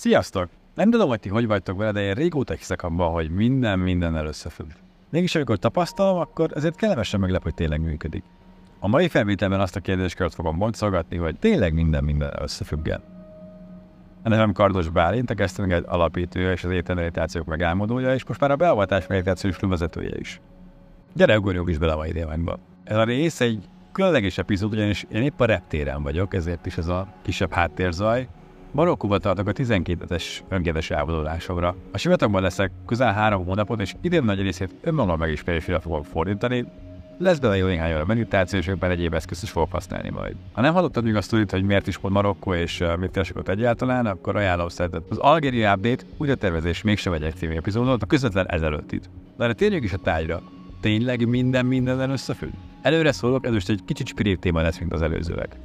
Sziasztok! Nem tudom, hogy ti hogy vagytok vele, de én régóta hiszek abban, hogy minden mindennel összefügg. Mégis amikor tapasztalom, akkor ezért kellemesen meglep, hogy tényleg működik. A mai felvételben azt a kérdéskört fogom boncolgatni, hogy tényleg minden minden összefügg -e. A nevem Kardos Bálint, a Gesztenged alapítója és az ételmeditációk megálmodója, és most már a beavatás meditációs vezetője is. Gyere, ugorjunk is bele a mai témánkba. Ez a rész egy különleges epizód, ugyanis én épp a reptéren vagyok, ezért is ez a kisebb háttérzaj, Marokkóba tartok a 12 es önkéntes elvonulásomra. A sivatagban leszek közel három hónapot, és idén nagy részét önmagam megismerésére fogok fordítani, lesz bele jó néhány olyan meditáció, és ebben egyéb eszközt is fogok használni majd. Ha nem hallottad még azt tudod, hogy miért is pont Marokkó és uh, mit keresek ott egyáltalán, akkor ajánlom szeretet. Az Algeria Update, úgy a tervezés mégsem egy című epizódot, a közvetlen ezelőtt. De erre térjünk is a tájra. Tényleg minden mindenen összefügg? Előre szólok, ez most egy kicsit spirit téma lesz, mint az előzőek.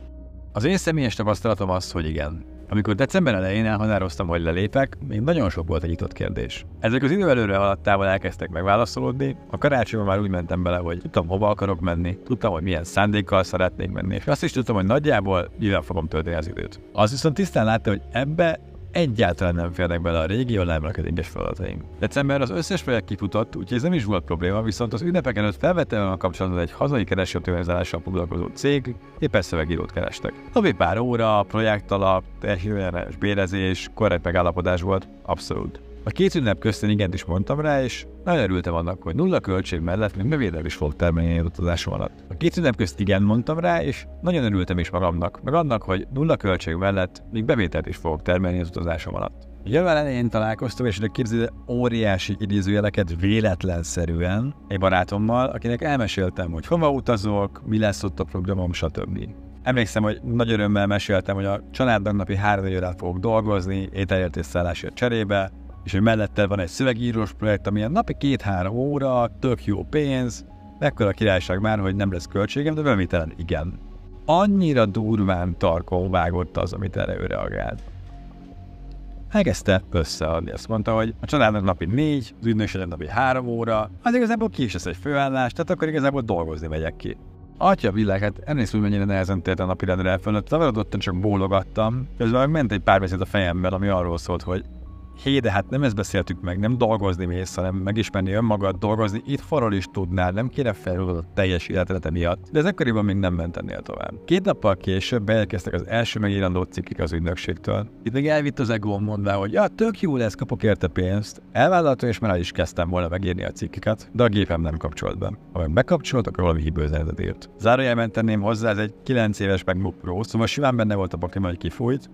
Az én személyes tapasztalatom az, hogy igen, amikor december elején elhatároztam, hogy lelépek, még nagyon sok volt egy nyitott kérdés. Ezek az idő előre alattával elkezdtek megválaszolódni, a karácsonyban már úgy mentem bele, hogy tudtam, hova akarok menni, tudtam, hogy milyen szándékkal szeretnék menni, és azt is tudtam, hogy nagyjából mivel fogom tölteni az időt. Az viszont tisztán látta, hogy ebbe egyáltalán nem férnek bele a régi online marketinges feladataim. December az összes projekt kifutott, úgyhogy ez nem is volt probléma, viszont az ünnepek előtt felvettem a kapcsolatot egy hazai keresőoptimalizálással foglalkozó cég, éppen szövegírót kerestek. Havi pár óra, projekt alap, teljes bérezés, korrekt megállapodás volt, abszolút. A két ünnep köztön igent is mondtam rá, és nagyon örültem annak, hogy nulla költség mellett még bevétel is fog termelni az utazásom alatt. A két ünnep közt igen mondtam rá, és nagyon örültem is magamnak, meg annak, hogy nulla költség mellett még bevételt is fogok termelni az utazásom alatt. Január elején találkoztam, és képzeld óriási idézőjeleket véletlenszerűen egy barátommal, akinek elmeséltem, hogy hova utazok, mi lesz ott a programom, stb. Emlékszem, hogy nagy örömmel meséltem, hogy a családnak napi három órát fogok dolgozni, ételért és szállásért cserébe, és hogy mellette van egy szövegírós projekt, amilyen napi két-három óra, tök jó pénz, mekkora királyság már, hogy nem lesz költségem, de bevételen igen. Annyira durván tarkon vágott az, amit erre ő reagált. Elkezdte összeadni. Azt mondta, hogy a családnak napi négy, az ügynökségnek napi három óra, az igazából ki is lesz egy főállás, tehát akkor igazából dolgozni megyek ki. Atya világ, hát emlékszem, hogy mennyire nehezen tért a napi rendre elfölött, zavarodottan csak bólogattam, közben ment egy pár beszéd a fejemben, ami arról szólt, hogy hé, de hát nem ezt beszéltük meg, nem dolgozni mész, hanem megismerni önmagad, dolgozni, itt farol is tudnál, nem kéne felhúzod a teljes életet miatt. De ez ekkoriban még nem ment ennél tovább. Két nappal később beérkeztek az első megírandó cikkik az ügynökségtől. Itt még elvitt az egóm mondva, hogy ja, tök jó lesz, kapok érte pénzt. Elvállaltam, és már el is kezdtem volna megírni a cikkiket, de a gépem nem kapcsolt be. Ha meg bekapcsolt, akkor valami hibőzenetet írt. Zárójelben tenném hozzá, ez egy 9 éves MacBook Pro, szóval simán benne volt a pakliban, hogy kifújt,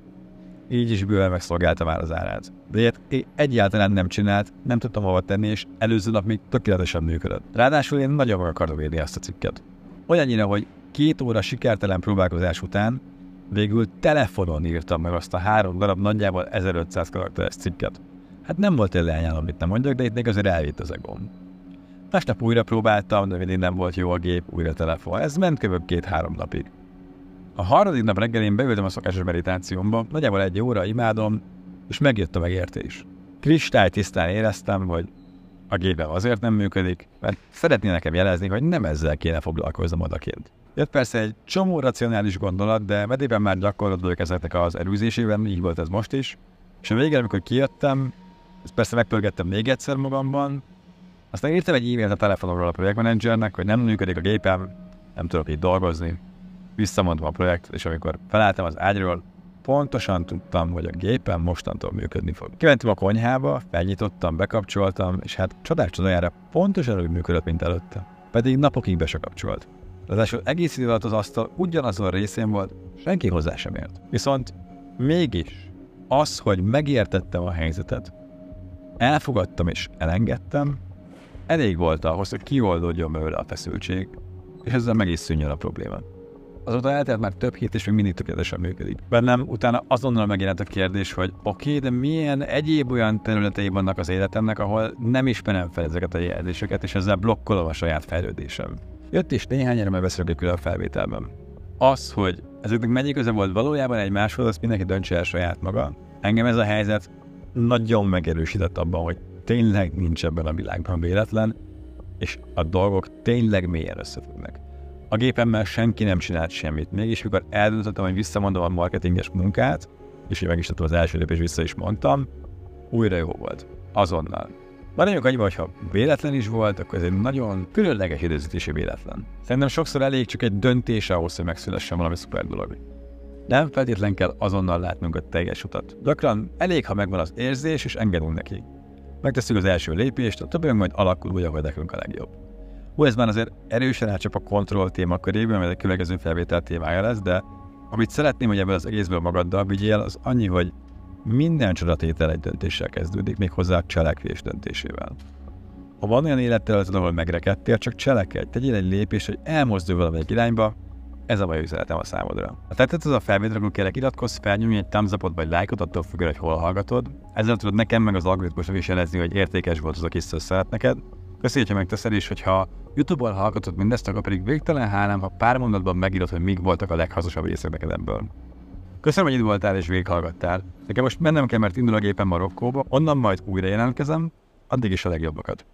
így is bőven megszolgálta már az árát. De ilyet egyáltalán nem csinált, nem tudtam hova tenni, és előző nap még tökéletesen működött. Ráadásul én nagyon meg akartam írni azt a cikket. Olyannyira, hogy két óra sikertelen próbálkozás után végül telefonon írtam meg azt a három darab nagyjából 1500 karakteres cikket. Hát nem volt egy leányálom, amit nem mondjak, de itt még azért elvitt az egom. Másnap újra próbáltam, de mindig nem volt jó a gép, újra telefon. Ez ment kövök két-három napig. A harmadik nap reggel én beültem a szokásos meditációmba, nagyjából egy óra imádom, és megjött a megértés. Kristály tisztán éreztem, hogy a gépem azért nem működik, mert szeretné nekem jelezni, hogy nem ezzel kéne foglalkoznom odakint. Jött persze egy csomó racionális gondolat, de medében már gyakorlatilag ezeknek az erőzésében, így volt ez most is. És a végén, amikor kijöttem, ezt persze megpörgettem még egyszer magamban, aztán írtam egy e-mailt a telefonomról a projektmenedzsernek, hogy nem működik a gépem, nem tudok itt dolgozni, visszamondtam a projektet, és amikor felálltam az ágyról, pontosan tudtam, hogy a gépen mostantól működni fog. Kimentem a konyhába, felnyitottam, bekapcsoltam, és hát csodás csodájára pontosan úgy működött, mint előtte. Pedig napokig be se kapcsolt. Ráadásul egész idő alatt az asztal ugyanazon részén volt, senki hozzá sem ért. Viszont mégis az, hogy megértettem a helyzetet, elfogadtam és elengedtem, elég volt ahhoz, hogy kioldódjon belőle a feszültség, és ezzel meg is szűnjön a probléma. Azóta eltelt már több hét, és még mindig tökéletesen működik. Bennem utána azonnal megjelent a kérdés, hogy oké, okay, de milyen egyéb olyan területei vannak az életemnek, ahol nem ismerem fel ezeket a jelzéseket, és ezzel blokkolom a saját fejlődésem. Jött is néhány erre beszélünk külön felvételben. Az, hogy ezeknek mennyi köze volt valójában egymáshoz, azt mindenki döntse el saját maga. Engem ez a helyzet nagyon megerősített abban, hogy tényleg nincs ebben a világban véletlen, és a dolgok tényleg mélyen összefüggnek. A gépemmel senki nem csinált semmit. Mégis, mikor eldöntöttem, hogy visszamondom a marketinges munkát, és én meg is tettem az első lépés, vissza is mondtam, újra jó volt. Azonnal. Maradjunk annyiban, hogy ha véletlen is volt, akkor ez egy nagyon különleges időzítési véletlen. Szerintem sokszor elég csak egy döntés ahhoz, hogy megszülessen valami szuper dolog. Nem feltétlen kell azonnal látnunk a teljes utat. Gyakran elég, ha megvan az érzés, és engedünk neki. Megteszünk az első lépést, a többi majd alakul úgy, ahogy nekünk a legjobb. Hú, ez már azért erősen elcsap a kontroll téma körében, mert egy következő felvétel témája lesz, de amit szeretném, hogy ebből az egészből magaddal vigyél, az annyi, hogy minden csodatétel egy döntéssel kezdődik, még hozzá a cselekvés döntésével. Ha van olyan életterület, ahol megrekedtél, csak cselekedj, tegyél egy lépést, hogy elmozdulj valamelyik irányba, ez a baj üzenetem a számodra. Ha tetszett ez a felvétel, akkor kérlek iratkozz fel, nyomj egy thumbs up vagy lájkot, attól függően, hogy hol hallgatod. Ezzel tudod nekem meg az algoritmusnak is jelezni, hogy értékes volt az a kis szeret neked. Köszönjük, hogy megteszed, és hogyha YouTube-on hallgatod mindezt, akkor pedig végtelen hálám, ha pár mondatban megírod, hogy mik voltak a leghasznosabb részek neked ebből. Köszönöm, hogy itt voltál és végighallgattál. Nekem most mennem kell, mert indul a gépen Marokkóba, onnan majd újra jelentkezem, addig is a legjobbakat.